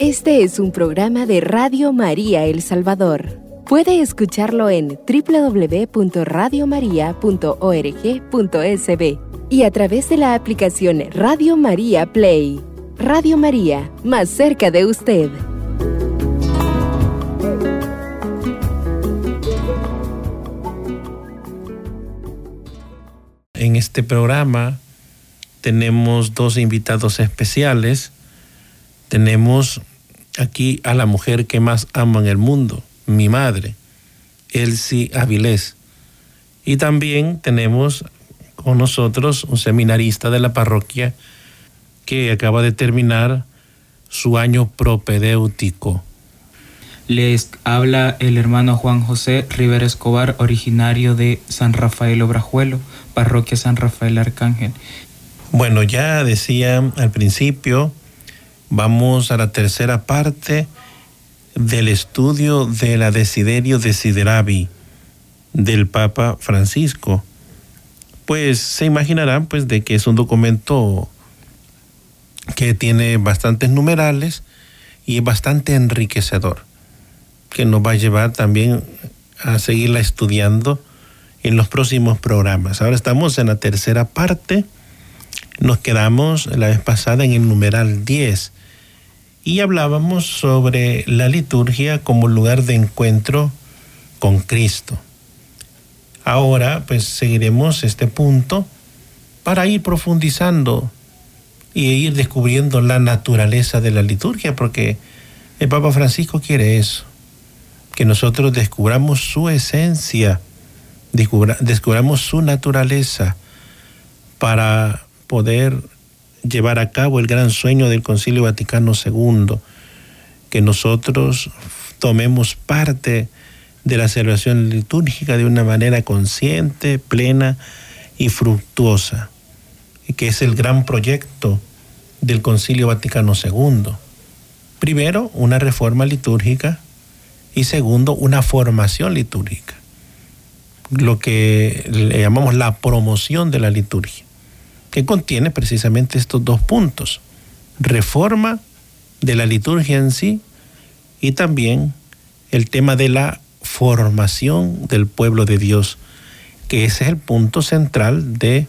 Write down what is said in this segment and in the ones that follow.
Este es un programa de Radio María El Salvador. Puede escucharlo en www.radiomaria.org.sb y a través de la aplicación Radio María Play. Radio María, más cerca de usted. En este programa tenemos dos invitados especiales tenemos aquí a la mujer que más amo en el mundo, mi madre, Elsie Avilés. Y también tenemos con nosotros un seminarista de la parroquia que acaba de terminar su año propedéutico. Les habla el hermano Juan José Rivera Escobar, originario de San Rafael Obrajuelo, parroquia San Rafael Arcángel. Bueno, ya decía al principio Vamos a la tercera parte del estudio de la Desiderio Desideravi del Papa Francisco. Pues se imaginarán pues de que es un documento que tiene bastantes numerales y es bastante enriquecedor, que nos va a llevar también a seguirla estudiando en los próximos programas. Ahora estamos en la tercera parte, nos quedamos la vez pasada en el numeral 10 y hablábamos sobre la liturgia como lugar de encuentro con Cristo. Ahora pues seguiremos este punto para ir profundizando y ir descubriendo la naturaleza de la liturgia, porque el Papa Francisco quiere eso, que nosotros descubramos su esencia, descubramos su naturaleza para poder llevar a cabo el gran sueño del Concilio Vaticano II, que nosotros tomemos parte de la celebración litúrgica de una manera consciente, plena y fructuosa, que es el gran proyecto del Concilio Vaticano II. Primero, una reforma litúrgica y segundo, una formación litúrgica, lo que le llamamos la promoción de la liturgia que contiene precisamente estos dos puntos. Reforma de la liturgia en sí y también el tema de la formación del pueblo de Dios, que ese es el punto central de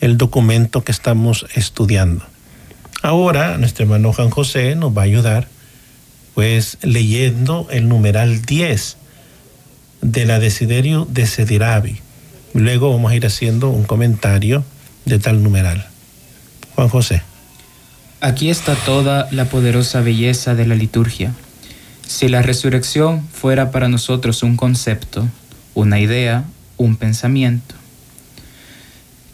el documento que estamos estudiando. Ahora nuestro hermano Juan José nos va a ayudar pues leyendo el numeral 10 de la Desiderio de Sedirabi. Luego vamos a ir haciendo un comentario de tal numeral. Juan José. Aquí está toda la poderosa belleza de la liturgia. Si la resurrección fuera para nosotros un concepto, una idea, un pensamiento.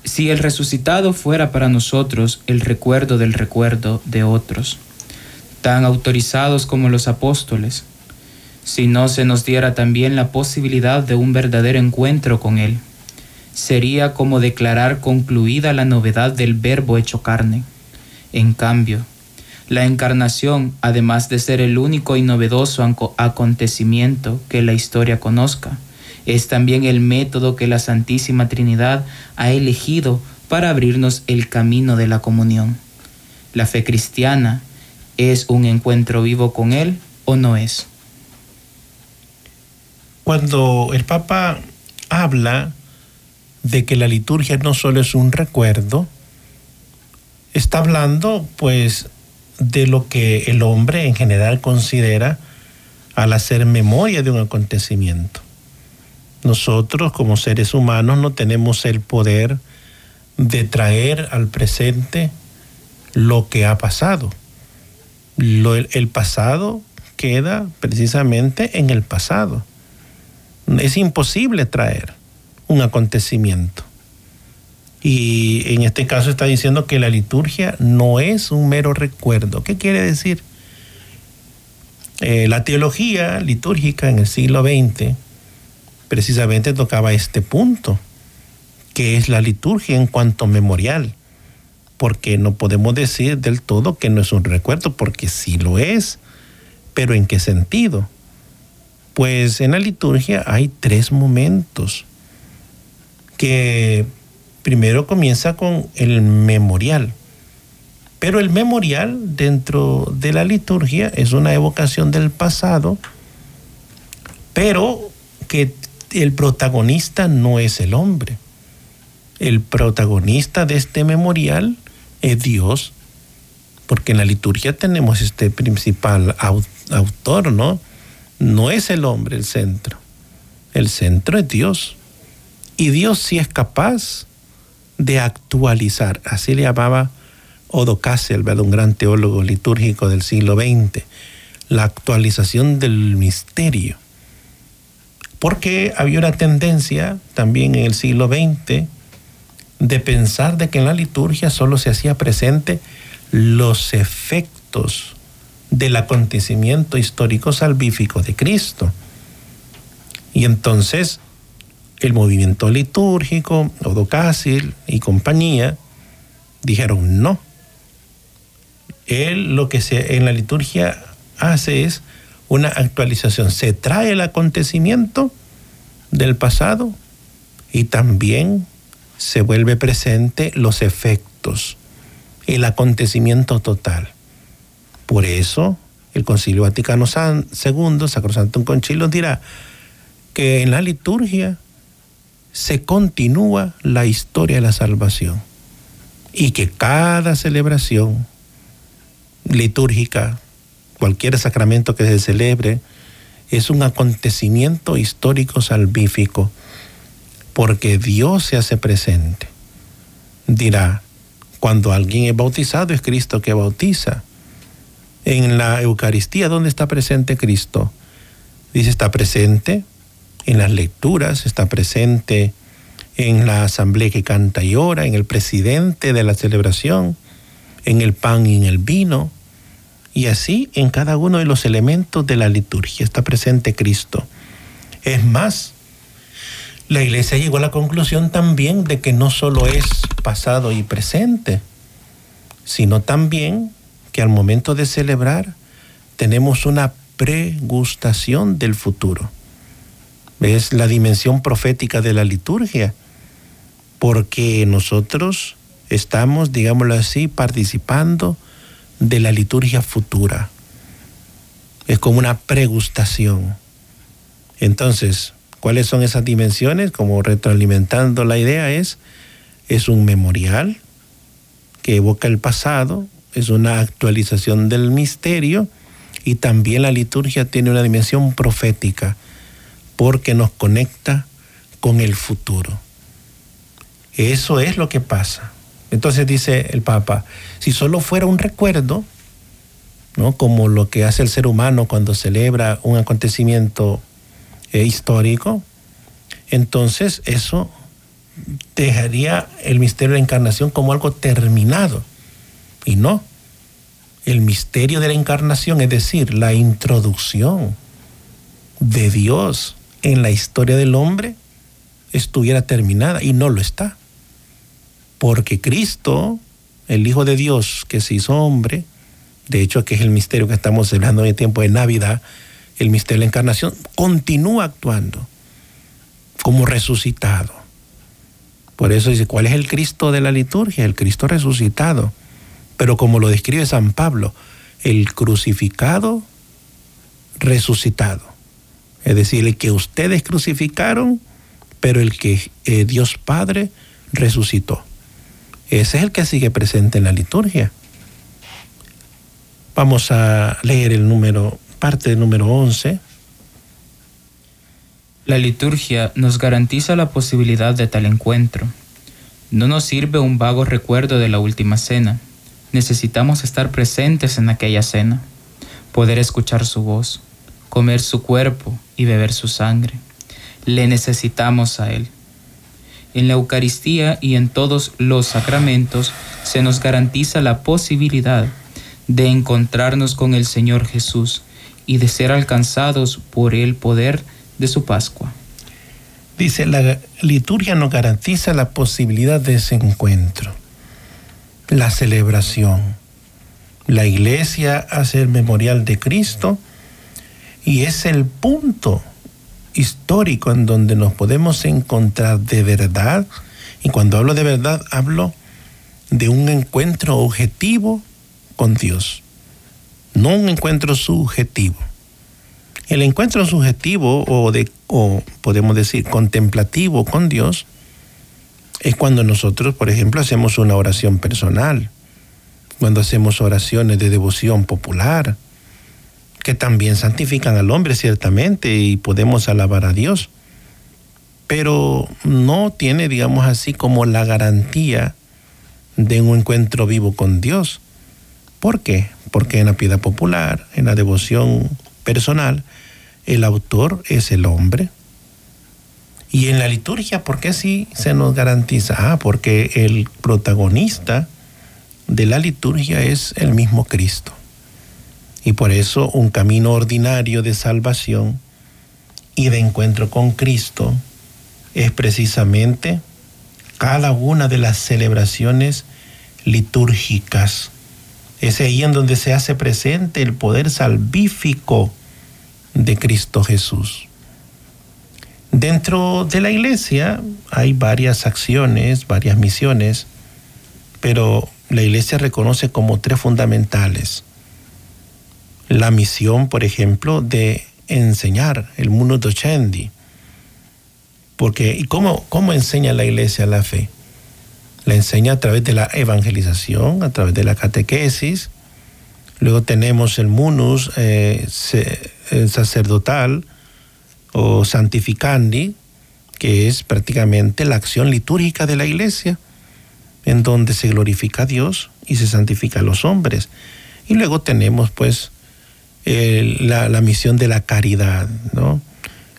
Si el resucitado fuera para nosotros el recuerdo del recuerdo de otros, tan autorizados como los apóstoles, si no se nos diera también la posibilidad de un verdadero encuentro con Él sería como declarar concluida la novedad del verbo hecho carne. En cambio, la encarnación, además de ser el único y novedoso acontecimiento que la historia conozca, es también el método que la Santísima Trinidad ha elegido para abrirnos el camino de la comunión. La fe cristiana es un encuentro vivo con Él o no es. Cuando el Papa habla de que la liturgia no solo es un recuerdo, está hablando pues de lo que el hombre en general considera al hacer memoria de un acontecimiento. Nosotros como seres humanos no tenemos el poder de traer al presente lo que ha pasado. el pasado queda precisamente en el pasado. Es imposible traer un acontecimiento. Y en este caso está diciendo que la liturgia no es un mero recuerdo. ¿Qué quiere decir? Eh, la teología litúrgica en el siglo XX precisamente tocaba este punto, que es la liturgia en cuanto memorial, porque no podemos decir del todo que no es un recuerdo, porque sí lo es, pero ¿en qué sentido? Pues en la liturgia hay tres momentos que primero comienza con el memorial. Pero el memorial dentro de la liturgia es una evocación del pasado, pero que el protagonista no es el hombre. El protagonista de este memorial es Dios, porque en la liturgia tenemos este principal autor, ¿no? No es el hombre el centro, el centro es Dios. Y Dios sí es capaz de actualizar, así le llamaba Odo Kasselberg, un gran teólogo litúrgico del siglo XX, la actualización del misterio. Porque había una tendencia también en el siglo XX de pensar de que en la liturgia solo se hacía presente los efectos del acontecimiento histórico salvífico de Cristo. Y entonces el movimiento litúrgico, Odo y compañía, dijeron no, él lo que se, en la liturgia hace es una actualización. Se trae el acontecimiento del pasado y también se vuelve presente los efectos, el acontecimiento total. Por eso el Concilio Vaticano II, Sacrosantum Concilio, dirá que en la liturgia se continúa la historia de la salvación y que cada celebración litúrgica, cualquier sacramento que se celebre, es un acontecimiento histórico salvífico, porque Dios se hace presente. Dirá, cuando alguien es bautizado es Cristo que bautiza. En la Eucaristía, ¿dónde está presente Cristo? Dice, está presente en las lecturas, está presente en la asamblea que canta y ora, en el presidente de la celebración, en el pan y en el vino, y así en cada uno de los elementos de la liturgia está presente Cristo. Es más, la iglesia llegó a la conclusión también de que no solo es pasado y presente, sino también que al momento de celebrar tenemos una pregustación del futuro. Es la dimensión profética de la liturgia, porque nosotros estamos, digámoslo así, participando de la liturgia futura. Es como una pregustación. Entonces, ¿cuáles son esas dimensiones? Como retroalimentando la idea es, es un memorial que evoca el pasado, es una actualización del misterio y también la liturgia tiene una dimensión profética porque nos conecta con el futuro. Eso es lo que pasa. Entonces dice el Papa, si solo fuera un recuerdo, ¿no? como lo que hace el ser humano cuando celebra un acontecimiento eh, histórico, entonces eso dejaría el misterio de la encarnación como algo terminado. Y no, el misterio de la encarnación, es decir, la introducción de Dios en la historia del hombre, estuviera terminada y no lo está porque Cristo, el Hijo de Dios que se hizo hombre, de hecho que es el misterio que estamos celebrando en el tiempo de Navidad, el misterio de la encarnación, continúa actuando como resucitado. Por eso dice, ¿cuál es el Cristo de la liturgia? El Cristo resucitado. Pero como lo describe San Pablo, el crucificado resucitado. Es decir, el que ustedes crucificaron, pero el que eh, Dios Padre resucitó. Ese es el que sigue presente en la liturgia. Vamos a leer el número, parte del número 11. La liturgia nos garantiza la posibilidad de tal encuentro. No nos sirve un vago recuerdo de la última cena. Necesitamos estar presentes en aquella cena, poder escuchar su voz, comer su cuerpo y beber su sangre. Le necesitamos a Él. En la Eucaristía y en todos los sacramentos se nos garantiza la posibilidad de encontrarnos con el Señor Jesús y de ser alcanzados por el poder de su Pascua. Dice, la liturgia nos garantiza la posibilidad de ese encuentro, la celebración. La iglesia hace el memorial de Cristo y es el punto histórico en donde nos podemos encontrar de verdad, y cuando hablo de verdad hablo de un encuentro objetivo con Dios, no un encuentro subjetivo. El encuentro subjetivo o, de, o podemos decir contemplativo con Dios es cuando nosotros, por ejemplo, hacemos una oración personal, cuando hacemos oraciones de devoción popular, que también santifican al hombre ciertamente y podemos alabar a Dios, pero no tiene, digamos así, como la garantía de un encuentro vivo con Dios. ¿Por qué? Porque en la piedad popular, en la devoción personal, el autor es el hombre. Y en la liturgia, ¿por qué sí se nos garantiza? Ah, porque el protagonista de la liturgia es el mismo Cristo. Y por eso un camino ordinario de salvación y de encuentro con Cristo es precisamente cada una de las celebraciones litúrgicas. Es ahí en donde se hace presente el poder salvífico de Cristo Jesús. Dentro de la iglesia hay varias acciones, varias misiones, pero la iglesia reconoce como tres fundamentales. La misión, por ejemplo, de enseñar el mundo docendi. Porque, ¿y cómo, cómo enseña la iglesia la fe? La enseña a través de la evangelización, a través de la catequesis. Luego tenemos el munus eh, sacerdotal o santificandi, que es prácticamente la acción litúrgica de la iglesia, en donde se glorifica a Dios y se santifica a los hombres. Y luego tenemos pues la, misión de la caridad, ¿no?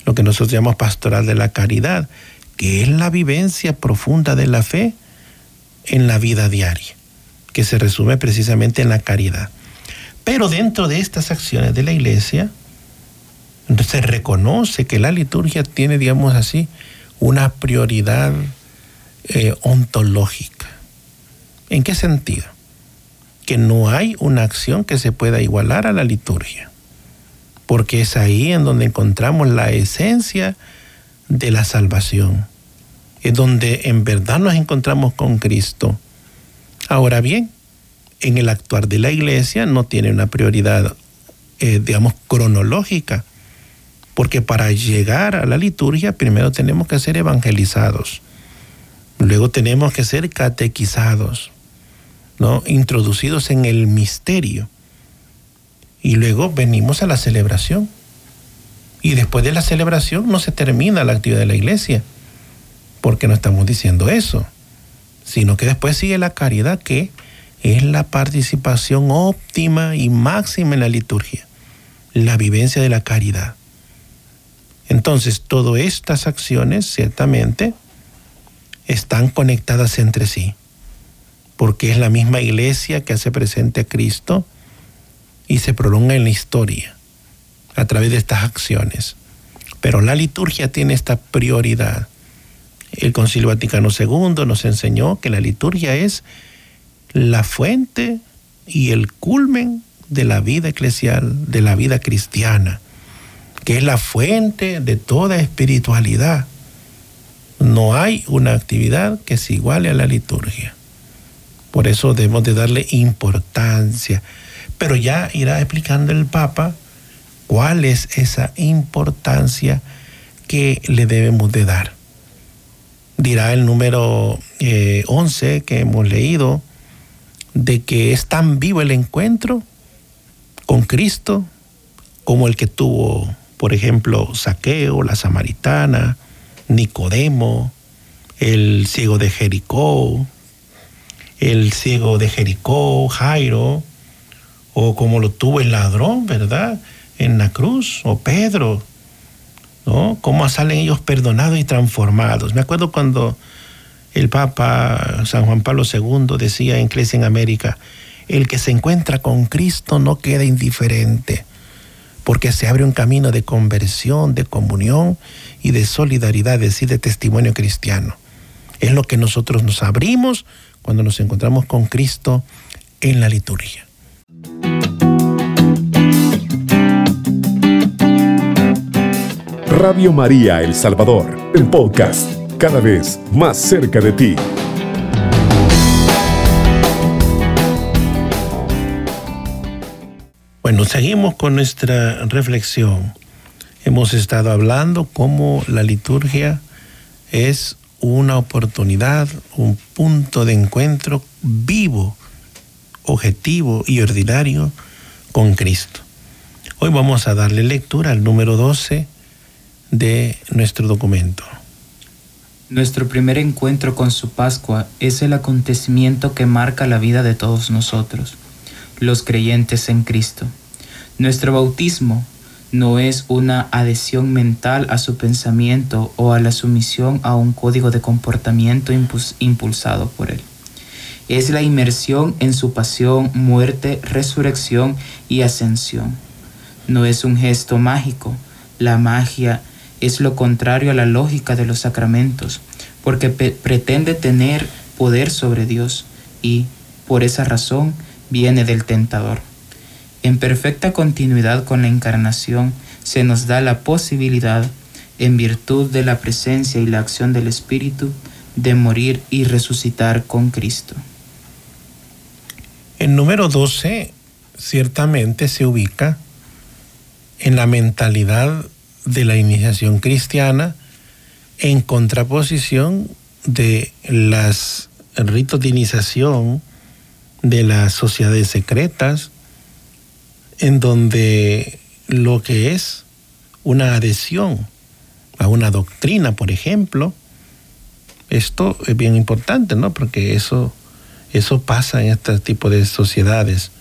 Lo que nosotros llamamos pastoral de la caridad, que es la vivencia profunda de la fe en la vida diaria, que se resume precisamente en la caridad. Pero dentro de estas acciones de la iglesia, se reconoce que la liturgia tiene, digamos así, una prioridad eh, ontológica. ¿En qué sentido? Que no hay una acción que se pueda igualar a la liturgia, porque es ahí en donde encontramos la esencia de la salvación es donde en verdad nos encontramos con Cristo. Ahora bien, en el actuar de la iglesia no tiene una prioridad, eh, digamos, cronológica, porque para llegar a la liturgia primero tenemos que ser evangelizados, luego tenemos que ser catequizados, ¿no? introducidos en el misterio, y luego venimos a la celebración. Y después de la celebración no se termina la actividad de la iglesia porque no estamos diciendo eso, sino que después sigue la caridad que es la participación óptima y máxima en la liturgia, la vivencia de la caridad. Entonces, todas estas acciones ciertamente están conectadas entre sí, porque es la misma iglesia que hace presente a Cristo y se prolonga en la historia a través de estas acciones. Pero la liturgia tiene esta prioridad el Concilio Vaticano II nos enseñó que la liturgia es la fuente y el culmen de la vida eclesial, de la vida cristiana, que es la fuente de toda espiritualidad. No hay una actividad que se iguale a la liturgia. Por eso debemos de darle importancia. Pero ya irá explicando el Papa cuál es esa importancia que le debemos de dar dirá el número 11 eh, que hemos leído, de que es tan vivo el encuentro con Cristo como el que tuvo, por ejemplo, Saqueo, la samaritana, Nicodemo, el ciego de Jericó, el ciego de Jericó, Jairo, o como lo tuvo el ladrón, ¿verdad? En la cruz, o Pedro, Cómo salen ellos perdonados y transformados. Me acuerdo cuando el Papa San Juan Pablo II decía en Iglesia en América, el que se encuentra con Cristo no queda indiferente, porque se abre un camino de conversión, de comunión y de solidaridad, es decir, de testimonio cristiano. Es lo que nosotros nos abrimos cuando nos encontramos con Cristo en la liturgia. Radio María El Salvador, el podcast, cada vez más cerca de ti. Bueno, seguimos con nuestra reflexión. Hemos estado hablando cómo la liturgia es una oportunidad, un punto de encuentro vivo, objetivo y ordinario con Cristo. Hoy vamos a darle lectura al número 12 de nuestro documento. Nuestro primer encuentro con su Pascua es el acontecimiento que marca la vida de todos nosotros, los creyentes en Cristo. Nuestro bautismo no es una adhesión mental a su pensamiento o a la sumisión a un código de comportamiento impulsado por él. Es la inmersión en su pasión, muerte, resurrección y ascensión. No es un gesto mágico. La magia es lo contrario a la lógica de los sacramentos, porque pretende tener poder sobre Dios y, por esa razón, viene del tentador. En perfecta continuidad con la encarnación, se nos da la posibilidad, en virtud de la presencia y la acción del Espíritu, de morir y resucitar con Cristo. El número 12 ciertamente se ubica en la mentalidad de la iniciación cristiana en contraposición de las ritos de iniciación de las sociedades secretas, en donde lo que es una adhesión a una doctrina, por ejemplo, esto es bien importante, ¿no? Porque eso, eso pasa en este tipo de sociedades,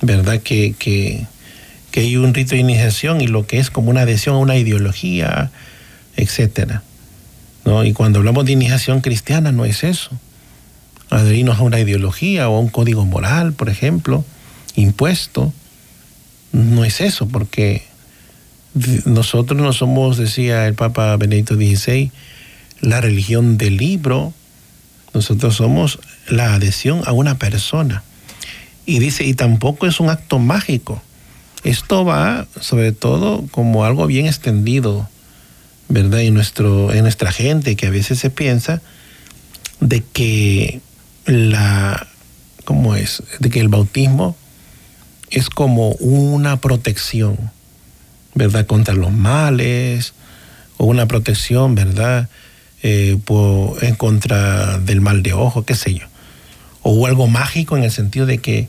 ¿verdad? Que, que, hay un rito de iniciación y lo que es como una adhesión a una ideología, etcétera. ¿no? Y cuando hablamos de iniciación cristiana no es eso. Adherirnos a una ideología o a un código moral, por ejemplo, impuesto, no es eso, porque nosotros no somos, decía el Papa Benedicto XVI, la religión del libro, nosotros somos la adhesión a una persona. Y dice, y tampoco es un acto mágico. Esto va sobre todo como algo bien extendido, ¿verdad? En, nuestro, en nuestra gente, que a veces se piensa de que la, ¿cómo es? De que el bautismo es como una protección, ¿verdad? Contra los males, o una protección, ¿verdad? Eh, en contra del mal de ojo, qué sé yo. O algo mágico en el sentido de que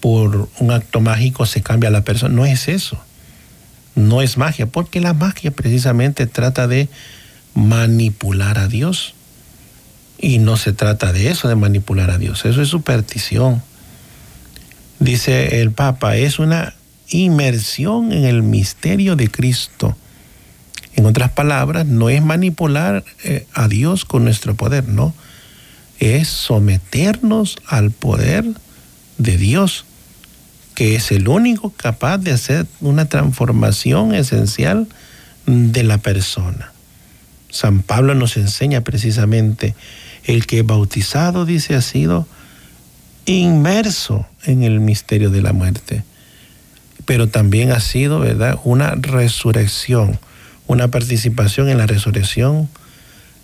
por un acto mágico se cambia la persona. No es eso. No es magia, porque la magia precisamente trata de manipular a Dios. Y no se trata de eso, de manipular a Dios. Eso es superstición dice el Papa, es una inmersión en el misterio de Cristo. En otras palabras, no es manipular eh, a Dios con nuestro poder, no. Es someternos al poder de Dios, que es el único capaz de hacer una transformación esencial de la persona. San Pablo nos enseña precisamente, el que bautizado, dice, ha sido inmerso en el misterio de la muerte, pero también ha sido, ¿verdad?, una resurrección, una participación en la resurrección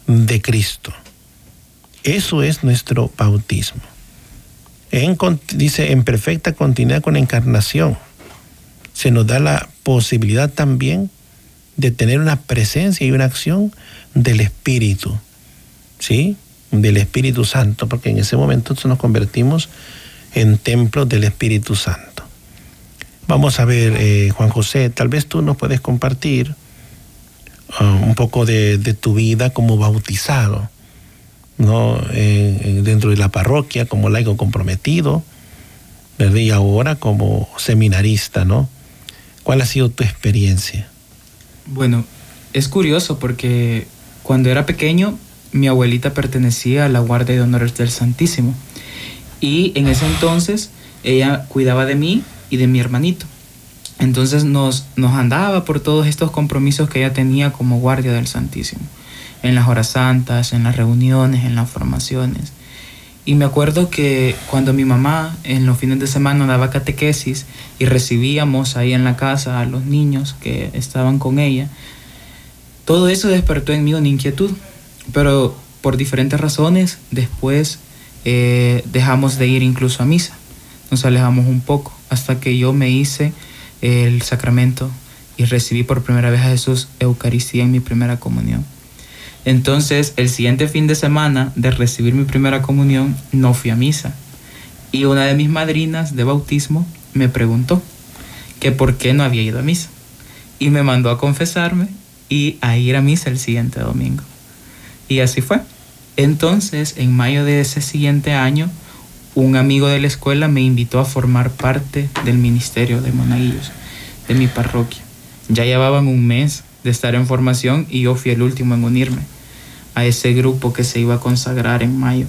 de Cristo. Eso es nuestro bautismo. dice, en perfecta continuidad con la encarnación, se nos da la posibilidad también de tener una presencia y una acción del Espíritu. ¿Sí? Del Espíritu Santo, porque en ese momento nos convertimos en templos del Espíritu Santo. Vamos a ver, eh, Juan José, tal vez tú nos puedes compartir uh, un poco de, tu vida como bautizado, ¿no? dentro de la parroquia, como laico comprometido, ¿verdad? y ahora como seminarista, ¿no? ¿Cuál ha sido tu experiencia? Bueno, es curioso porque cuando era pequeño mi abuelita pertenecía a la Guardia de Honores del Santísimo. Y en ese entonces ella cuidaba de mí y de mi hermanito. Entonces nos, nos andaba por todos estos compromisos que ella tenía como guardia del Santísimo. En las horas santas, en las reuniones, en las formaciones. Y me acuerdo que cuando mi mamá en los fines de semana daba catequesis y recibíamos ahí en la casa a los niños que estaban con ella, todo eso despertó en mí una inquietud pero por diferentes razones después eh, dejamos de ir incluso a misa, nos alejamos un poco hasta que yo me hice el sacramento y recibí por primera vez a Jesús Eucaristía en mi primera comunión. Entonces, el siguiente fin de semana de recibir mi primera comunión, no fui a misa. Y una de mis madrinas de bautismo me preguntó que por qué no había ido a misa. Y me mandó a confesarme y a ir a misa el siguiente domingo. Y así fue. Entonces, en mayo de ese siguiente año, un amigo de la escuela me invitó a formar parte del ministerio de monaguillos de mi parroquia. Ya llevaban un mes de estar en formación y yo fui el último en unirme a ese grupo que se iba a consagrar en mayo.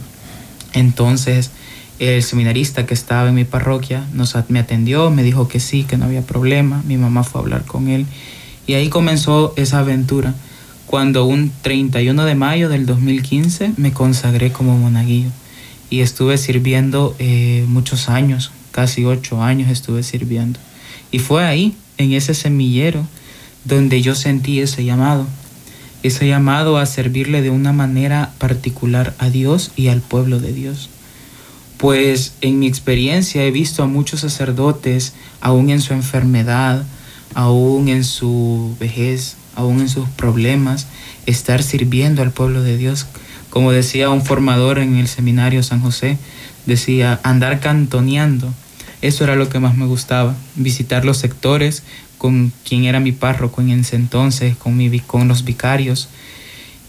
Entonces, el seminarista que estaba en mi parroquia nos, me atendió, me dijo que sí, que no había problema. Mi mamá fue a hablar con él y ahí comenzó esa aventura. Cuando un 31 de mayo del 2015 me consagré como monaguillo y estuve sirviendo eh, muchos años, casi ocho años estuve sirviendo. Y fue ahí, en ese semillero, donde yo sentí ese llamado, ese llamado a servirle de una manera particular a Dios y al pueblo de Dios. Pues en mi experiencia he visto a muchos sacerdotes, aún en su enfermedad, aún en su vejez, aún en sus problemas, estar sirviendo al pueblo de Dios. Como decía un formador en el seminario San José, decía, andar cantoneando. Eso era lo que más me gustaba, visitar los sectores con quien era mi párroco en ese entonces, con, mi, con los vicarios.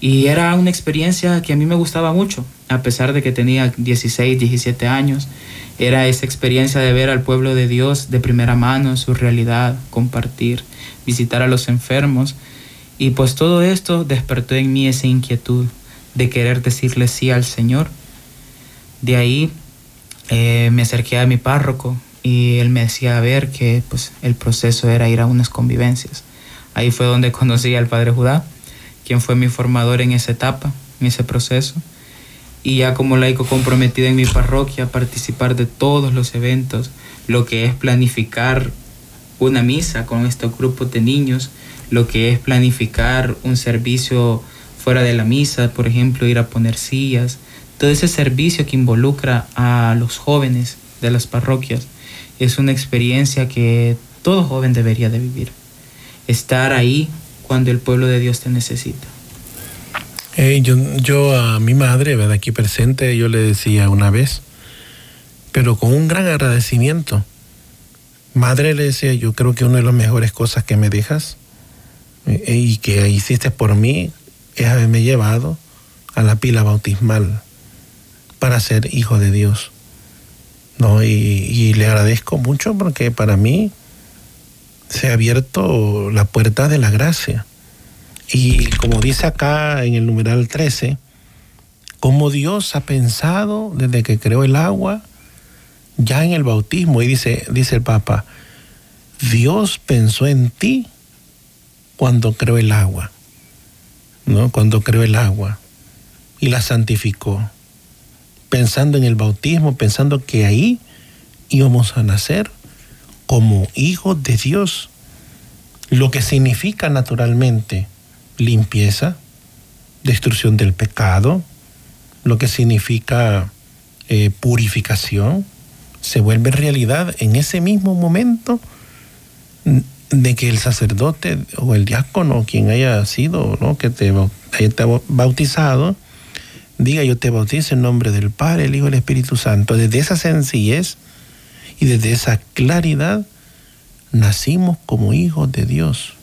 Y era una experiencia que a mí me gustaba mucho, a pesar de que tenía 16, 17 años. Era esa experiencia de ver al pueblo de Dios de primera mano, su realidad, compartir, visitar a los enfermos. Y pues todo esto despertó en mí esa inquietud de querer decirle sí al Señor. De ahí eh, me acerqué a mi párroco y él me decía ver que pues el proceso era ir a unas convivencias. Ahí fue donde conocí al Padre Judá, quien fue mi formador en esa etapa, en ese proceso y ya como laico comprometido en mi parroquia, participar de todos los eventos, lo que es planificar una misa con estos grupos de niños, lo que es planificar un servicio fuera de la misa, por ejemplo, ir a poner sillas, todo ese servicio que involucra a los jóvenes de las parroquias, es una experiencia que todo joven debería de vivir. Estar ahí cuando el pueblo de Dios te necesita. Eh, yo, yo a mi madre, ¿verdad? aquí presente, yo le decía una vez, pero con un gran agradecimiento. Madre le decía, yo creo que una de las mejores cosas que me dejas y que hiciste por mí es haberme llevado a la pila bautismal para ser hijo de Dios. ¿no? Y, y, le agradezco mucho porque para mí se ha abierto la puerta de la gracia. Y como dice acá en el numeral 13, como Dios ha pensado desde que creó el agua, ya en el bautismo, y dice, dice el Papa, Dios pensó en ti cuando creó el agua, ¿no? Cuando creó el agua y la santificó, pensando en el bautismo, pensando que ahí íbamos a nacer como hijos de Dios, lo que significa naturalmente limpieza, destrucción del pecado, lo que significa eh, purificación, se vuelve realidad en ese mismo momento de que el sacerdote o el diácono, quien haya sido, ¿no? que te haya bautizado, diga yo te bautizo en nombre del Padre, el Hijo y el Espíritu Santo. Desde esa sencillez y desde esa claridad nacimos como hijos de Dios.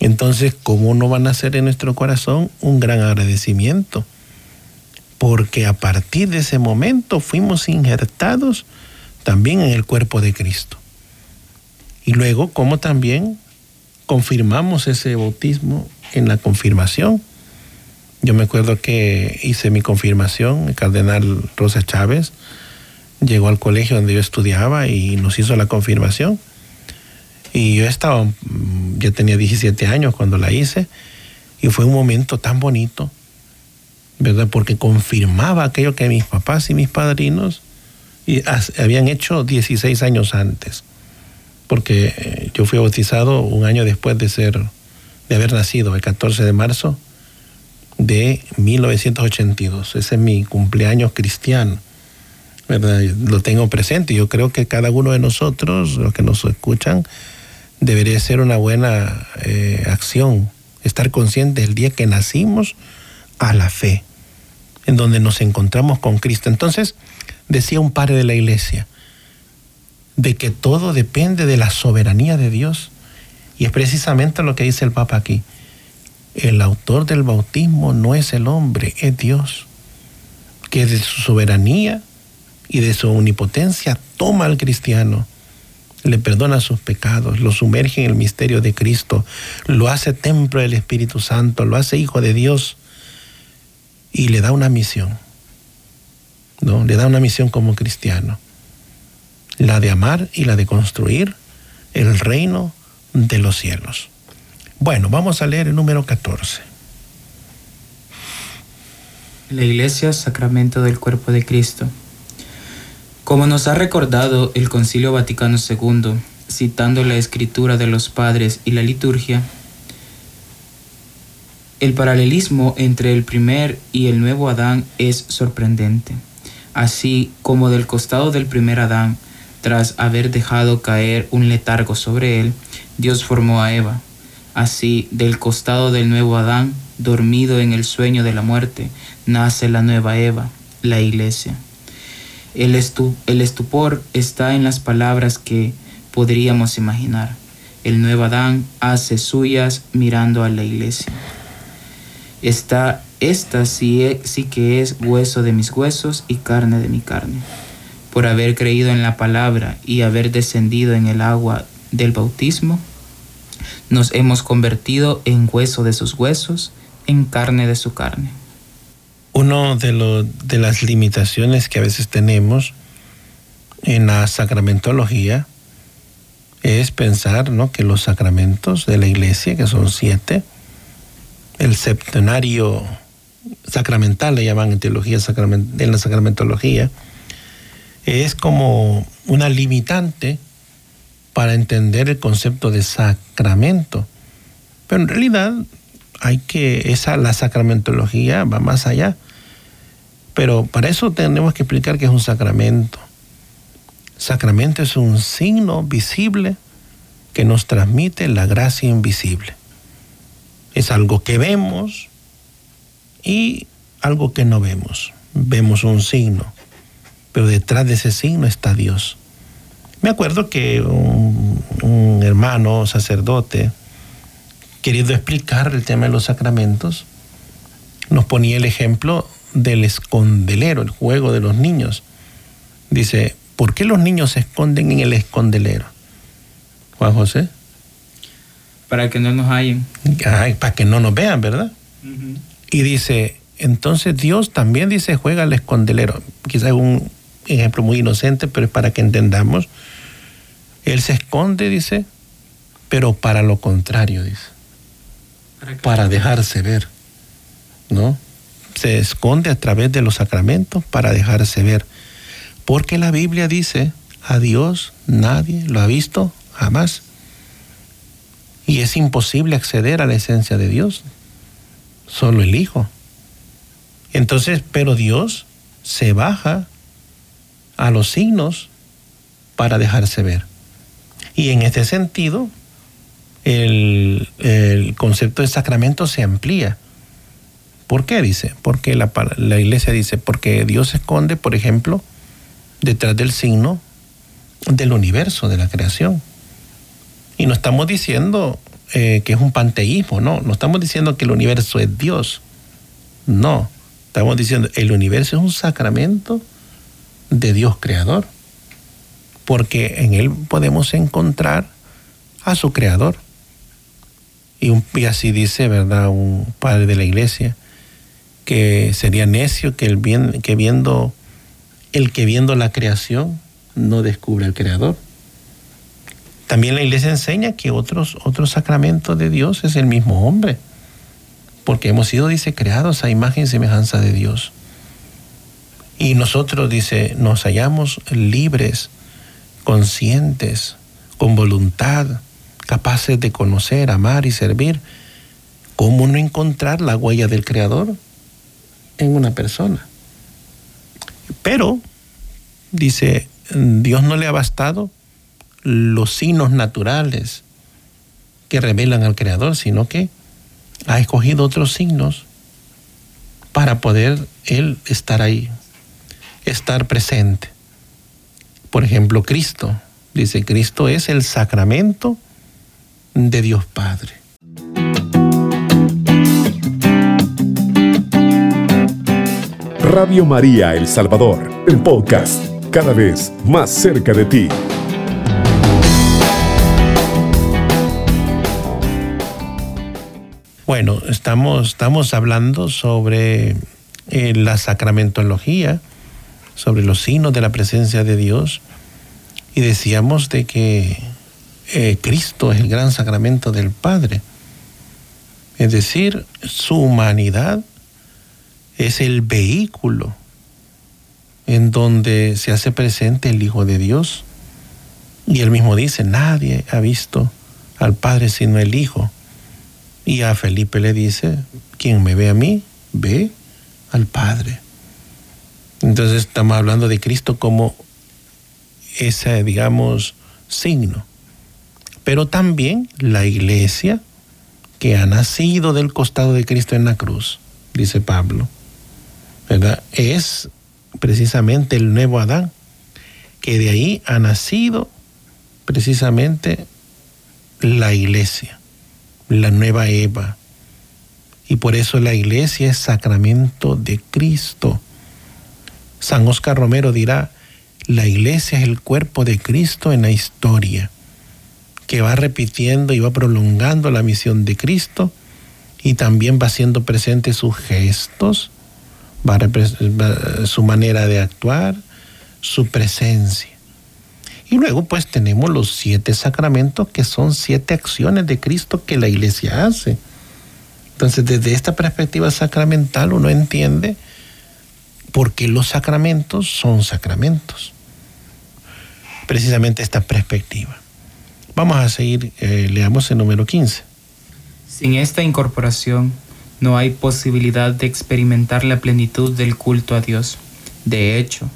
Entonces, ¿cómo no van a ser en nuestro corazón un gran agradecimiento? Porque a partir de ese momento fuimos injertados también en el cuerpo de Cristo. Y luego, ¿cómo también confirmamos ese bautismo en la confirmación? Yo me acuerdo que hice mi confirmación, el cardenal Rosa Chávez llegó al colegio donde yo estudiaba y nos hizo la confirmación. Y yo estaba, mm, ya tenía 17 años cuando la hice, y fue un momento tan bonito, ¿verdad? Porque confirmaba aquello que mis papás y mis padrinos habían hecho 16 años antes. Porque yo fui bautizado un año después de ser, de haber nacido, el 14 de marzo de 1982. Ese es mi cumpleaños cristiano. ¿verdad? Lo tengo presente. Yo creo que cada uno de nosotros, los que nos escuchan, debería ser una buena eh, acción, estar conscientes el día que nacimos a la fe, en donde nos encontramos con Cristo. Entonces, decía un padre de la iglesia, de que todo depende de la soberanía de Dios. Y es precisamente lo que dice el Papa aquí. El autor del bautismo no es el hombre, es Dios, que de su soberanía y de su omnipotencia toma al cristiano, le perdona sus pecados, lo sumerge en el misterio de Cristo, lo hace templo del Espíritu Santo, lo hace hijo de Dios y le da una misión. ¿no? Le da una misión como cristiano, la de amar y la de construir el reino de los cielos. Bueno, vamos a leer el número 14. La Iglesia, sacramento del cuerpo de Cristo. Como nos ha recordado el Concilio Vaticano II, citando la escritura de los padres y la liturgia, el paralelismo entre el primer y el nuevo Adán es sorprendente. Así como del costado del primer Adán, tras haber dejado caer un letargo sobre él, Dios formó a Eva. Así, del costado del nuevo Adán, dormido en el sueño de la muerte, nace la nueva Eva, la iglesia. El, estupor está en las palabras que podríamos imaginar. El nuevo Adán hace suyas mirando a la iglesia. Esta, esta sí, sí que es hueso de mis huesos y carne de mi carne. Por haber creído en la palabra y haber descendido en el agua del bautismo, nos hemos convertido en hueso de sus huesos, en carne de su carne. Uno de, de las limitaciones que a veces tenemos en la sacramentología es pensar ¿no? que los sacramentos de la iglesia, que son siete, el septenario sacramental, le llaman en teología en la sacramentología, es como una limitante para entender el concepto de sacramento. Pero en realidad hay que, esa, la sacramentología va más allá. Pero para eso tenemos que explicar qué es un sacramento. Sacramento es un signo visible que nos transmite la gracia invisible. Es algo que vemos y algo que no vemos. Vemos un signo, pero detrás de ese signo está Dios. Me acuerdo que un, un hermano sacerdote, queriendo explicar el tema de los sacramentos, nos ponía el ejemplo del escondelero, el juego de los niños. Dice, ¿por qué los niños se esconden en el escondelero? Juan José. Para que no nos hallen. para que no nos vean, ¿verdad? Y dice, entonces Dios también dice, juega al escondelero. Quizás un ejemplo muy inocente, pero es para que entendamos. Él se esconde, dice, pero para lo contrario, dice para dejarse ver, ¿no? Se esconde a través de los sacramentos para dejarse ver. Porque la Biblia dice, a Dios nadie lo ha visto jamás. Y es imposible acceder a la esencia de Dios, solo el Hijo. Entonces, pero Dios se baja a los signos para dejarse ver. Y en este sentido, el, concepto de sacramento se amplía. ¿Por qué dice? Porque la, la, iglesia dice, porque Dios se esconde, por ejemplo, detrás del signo del universo, de la creación. Y no estamos diciendo eh, que es un panteísmo, no, no estamos diciendo que el universo es Dios. No, estamos diciendo el universo es un sacramento de Dios creador, porque en él podemos encontrar a su creador. Y, así dice, ¿verdad? Un padre de la iglesia, que sería necio que, el bien, que viendo, el que viendo la creación no descubre al creador. También la iglesia enseña que otros, otros sacramentos de Dios es el mismo hombre, porque hemos sido, dice, creados a imagen y semejanza de Dios. Y nosotros, dice, nos hallamos libres, conscientes, con voluntad, capaces de conocer, amar y servir, ¿cómo no encontrar la huella del Creador en una persona? Pero dice, Dios no le ha bastado los signos naturales que revelan al Creador, sino que ha escogido otros signos para poder Él estar ahí, estar presente. Por ejemplo, Cristo. Dice, Cristo es el sacramento de Dios Padre. Radio María El Salvador, el podcast, cada vez más cerca de ti. Bueno, estamos, estamos hablando sobre eh, la sacramentología, sobre los signos de la presencia de Dios, y decíamos de que eh, Cristo es el gran sacramento del Padre. Es decir, su humanidad es el vehículo en donde se hace presente el Hijo de Dios. Y él mismo dice, nadie ha visto al Padre sino el Hijo. Y a Felipe le dice, quien me ve a mí, ve al Padre. Entonces estamos hablando de Cristo como ese, digamos, signo. Pero también la iglesia que ha nacido del costado de Cristo en la cruz, dice Pablo, ¿verdad? Es precisamente el nuevo Adán, que de ahí ha nacido precisamente la iglesia la nueva Eva. Y por eso la iglesia es sacramento de Cristo. San Oscar Romero dirá, la iglesia es el cuerpo de Cristo en la historia, que va repitiendo y va prolongando la misión de Cristo y también va haciendo presente sus gestos, va su manera de actuar, su presencia. Y luego pues tenemos los siete sacramentos que son siete acciones de Cristo que la iglesia hace. Entonces desde esta perspectiva sacramental uno entiende por qué los sacramentos son sacramentos. Precisamente esta perspectiva. Vamos a seguir, eh, leamos el número 15. Sin esta incorporación no hay posibilidad de experimentar la plenitud del culto a Dios. De hecho,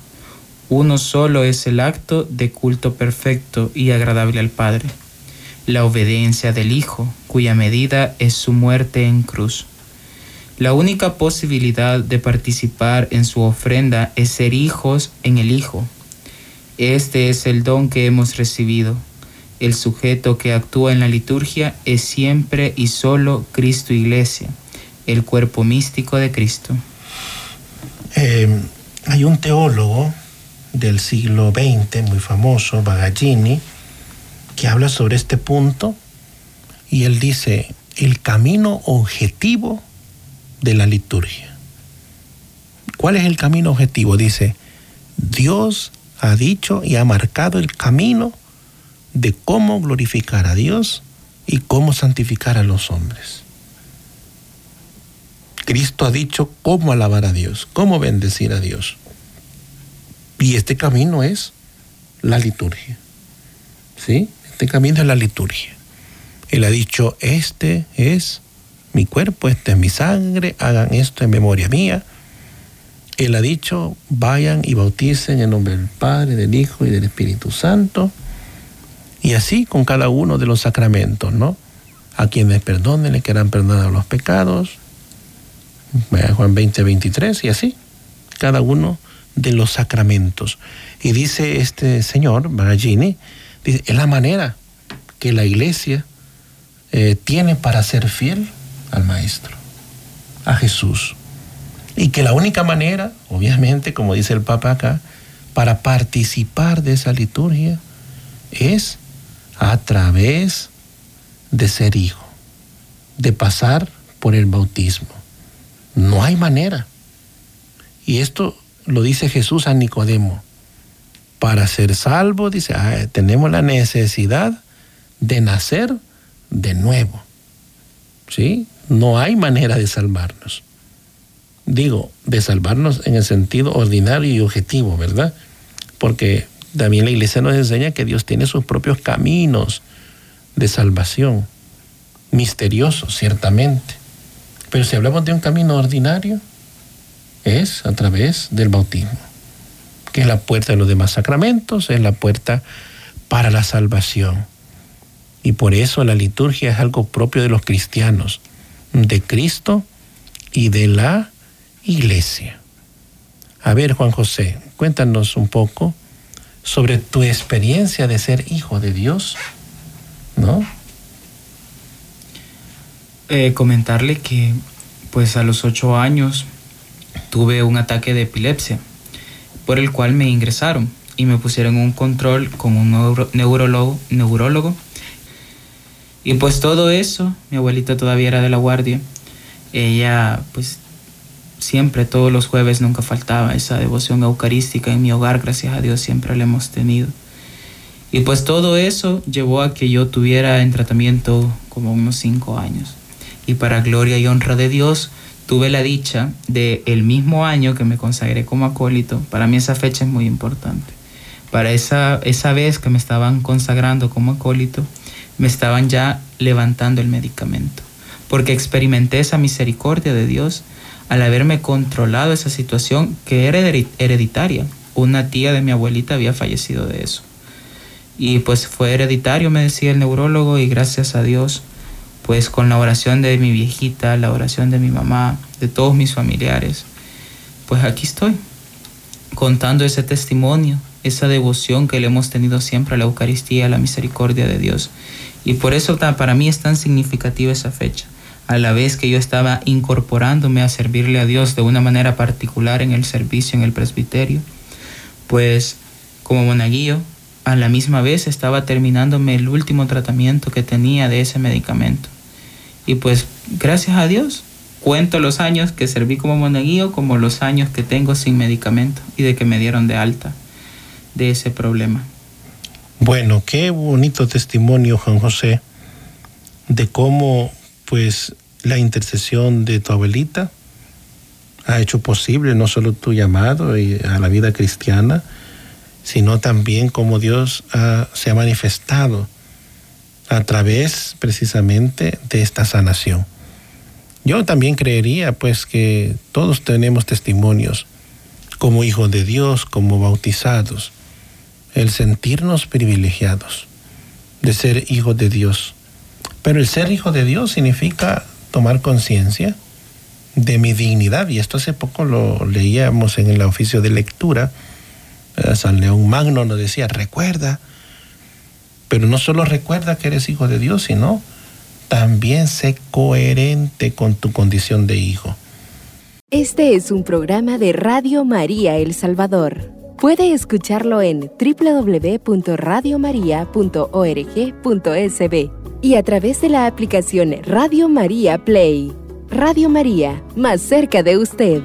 uno solo es el acto de culto perfecto y agradable al Padre, la obediencia del Hijo, cuya medida es su muerte en cruz. La única posibilidad de participar en su ofrenda es ser hijos en el Hijo. Este es el don que hemos recibido. El sujeto que actúa en la liturgia es siempre y solo Cristo Iglesia, el cuerpo místico de Cristo. Eh, hay un teólogo del siglo XX, muy famoso, Bagaglini, que habla sobre este punto y él dice, el camino objetivo de la liturgia. ¿Cuál es el camino objetivo? Dice, Dios ha dicho y ha marcado el camino de cómo glorificar a Dios y cómo santificar a los hombres. Cristo ha dicho cómo alabar a Dios, cómo bendecir a Dios. Y este camino es la liturgia. ¿Sí? Este camino es la liturgia. Él ha dicho, este es mi cuerpo, este es mi sangre, hagan esto en memoria mía. Él ha dicho, vayan y bauticen en nombre del Padre, del Hijo y del Espíritu Santo. Y así con cada uno de los sacramentos, ¿no? A quienes perdonen, le quedan perdonados los pecados. Juan 20, 23 y así. Cada uno de los sacramentos. Y dice este señor, dice, es la manera que la iglesia eh, tiene para ser fiel al Maestro, a Jesús. Y que la única manera, obviamente, como dice el Papa acá, para participar de esa liturgia es a través de ser hijo, de pasar por el bautismo. No hay manera. Y esto lo dice Jesús a Nicodemo. Para ser salvo, dice, ah, tenemos la necesidad de nacer de nuevo. ¿Sí? No hay manera de salvarnos. Digo, de salvarnos en el sentido ordinario y objetivo, ¿verdad? Porque también la iglesia nos enseña que Dios tiene sus propios caminos de salvación, misteriosos, ciertamente. Pero si hablamos de un camino ordinario, es a través del bautismo, que es la puerta de los demás sacramentos, es la puerta para la salvación. Y por eso la liturgia es algo propio de los cristianos, de Cristo y de la iglesia. A ver, Juan José, cuéntanos un poco sobre tu experiencia de ser hijo de Dios, ¿no? Eh, comentarle que pues a los ocho años tuve un ataque de epilepsia por el cual me ingresaron y me pusieron un control con un neurólogo, neurólogo. Y pues todo eso, mi abuelita todavía era de la guardia. Ella pues siempre todos los jueves nunca faltaba esa devoción eucarística en mi hogar, gracias a Dios siempre la hemos tenido. Y pues todo eso llevó a que yo tuviera en tratamiento como unos cinco años. Y para gloria y honra de Dios, tuve la dicha de el mismo año que me consagré como acólito. Para mí esa fecha es muy importante. Para esa, esa vez que me estaban consagrando como acólito, me estaban ya levantando el medicamento. Porque experimenté esa misericordia de Dios al haberme controlado esa situación que era hereditaria. Una tía de mi abuelita había fallecido de eso. Y pues fue hereditario, me decía el neurólogo, y gracias a Dios, pues con la oración de mi viejita, la oración de mi mamá, de todos mis familiares, pues aquí estoy, contando ese testimonio, esa devoción que le hemos tenido siempre a la Eucaristía, a la misericordia de Dios. Y por eso para mí es tan significativa esa fecha a la vez que yo estaba incorporándome a servirle a Dios de una manera particular en el servicio en el presbiterio, pues como monaguillo, a la misma vez estaba terminándome el último tratamiento que tenía de ese medicamento. Y pues gracias a Dios, cuento los años que serví como monaguillo como los años que tengo sin medicamento y de que me dieron de alta de ese problema. Bueno, qué bonito testimonio, Juan José, de cómo pues la intercesión de tu abuelita ha hecho posible no solo tu llamado a la vida cristiana, sino también cómo Dios se ha manifestado a través precisamente de esta sanación. Yo también creería pues que todos tenemos testimonios como hijos de Dios, como bautizados, el sentirnos privilegiados de ser hijos de Dios pero el ser hijo de Dios significa tomar conciencia de mi dignidad. Y esto hace poco lo leíamos en el oficio de lectura. San León Magno nos decía, recuerda, pero no solo recuerda que eres hijo de Dios, sino también sé coherente con tu condición de hijo. Este es un programa de Radio María El Salvador. Puede escucharlo en www.radiomaria.org.sb y a través de la aplicación Radio María Play. Radio María, más cerca de usted.